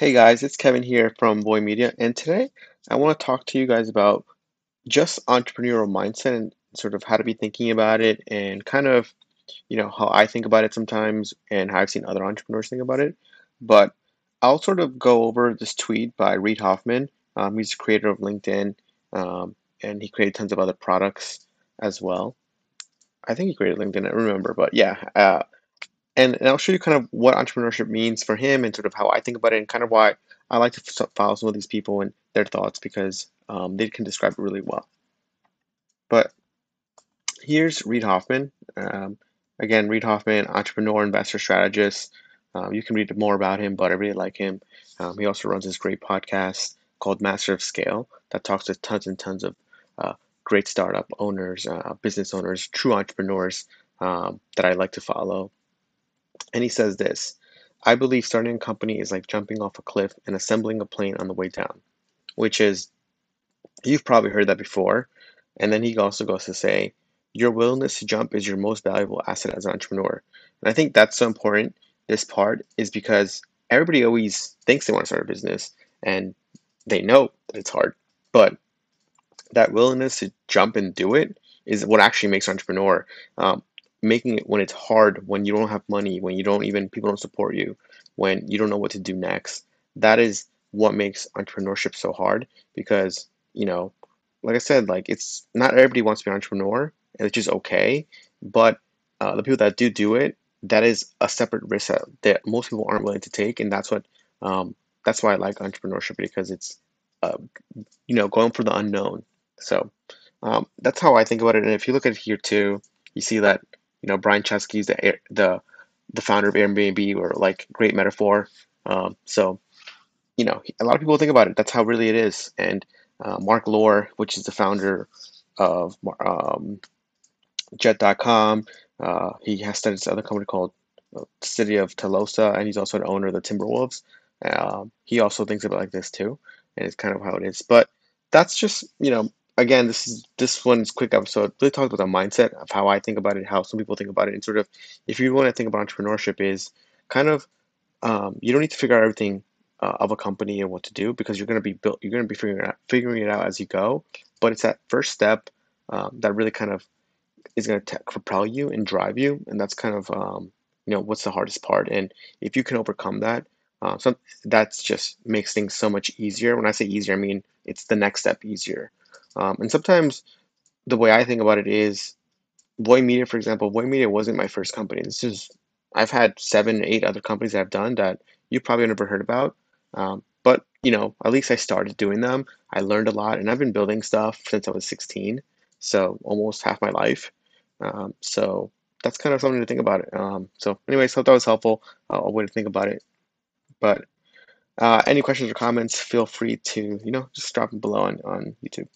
Hey guys, it's Kevin here from Boy Media, and today I want to talk to you guys about just entrepreneurial mindset and sort of how to be thinking about it and kind of, you know, how I think about it sometimes and how I've seen other entrepreneurs think about it. But I'll sort of go over this tweet by Reid Hoffman. Um, he's the creator of LinkedIn, um, and he created tons of other products as well. I think he created LinkedIn, I remember, but yeah, uh, and, and I'll show you kind of what entrepreneurship means for him and sort of how I think about it and kind of why I like to follow some of these people and their thoughts because um, they can describe it really well. But here's Reid Hoffman. Um, again, Reid Hoffman, entrepreneur, investor, strategist. Um, you can read more about him, but I really like him. Um, he also runs this great podcast called Master of Scale that talks to tons and tons of uh, great startup owners, uh, business owners, true entrepreneurs um, that I like to follow. And he says this I believe starting a company is like jumping off a cliff and assembling a plane on the way down, which is, you've probably heard that before. And then he also goes to say, your willingness to jump is your most valuable asset as an entrepreneur. And I think that's so important. This part is because everybody always thinks they want to start a business and they know that it's hard, but that willingness to jump and do it is what actually makes entrepreneur. Um, making it when it's hard, when you don't have money, when you don't even people don't support you, when you don't know what to do next. That is what makes entrepreneurship so hard because, you know, like I said, like it's not everybody wants to be an entrepreneur, and it's just okay. But uh, the people that do do it, that is a separate risk that, that most people aren't willing to take, and that's what um, that's why I like entrepreneurship because it's uh, you know going for the unknown. So um, that's how I think about it. And if you look at it here too, you see that you know, Brian Chesky is the the the founder of Airbnb, or like great metaphor. Um, so, you know, a lot of people think about it. That's how really it is. And uh, Marc Lore, which is the founder of um, Jet.com, uh, he has started this other company called uh, City of Telosa, and he's also an owner of the Timberwolves. Um, he also thinks about like this too, and it's kind of how it is. But that's just you know again, this is this one's quick episode. Really talks about the mindset of how I think about it, how some people think about it, and sort of if you want to think about entrepreneurship is kind of um, you don't need to figure out everything uh, of a company and what to do because you're going to be built. You're going to be figuring it out, figuring it out as you go. But it's that first step um, that really kind of is going to propel you and drive you, and that's kind of um, you know what's the hardest part. And if you can overcome that, uh, so that's just makes things so much easier. When I say easier, I mean it's the next step easier. Um, and sometimes the way I think about it is Boy Media, for example, Boy Media wasn't my first company. This is I've had seven, eight other companies I've done that you probably never heard about. Um, but you know, at least I started doing them. I learned a lot, and I've been building stuff since I was 16, so almost half my life. Um, so that's kind of something to think about. Um, so, anyways, hope that was helpful. Uh, a way to think about it. But uh, any questions or comments, feel free to you know just drop them below on on YouTube.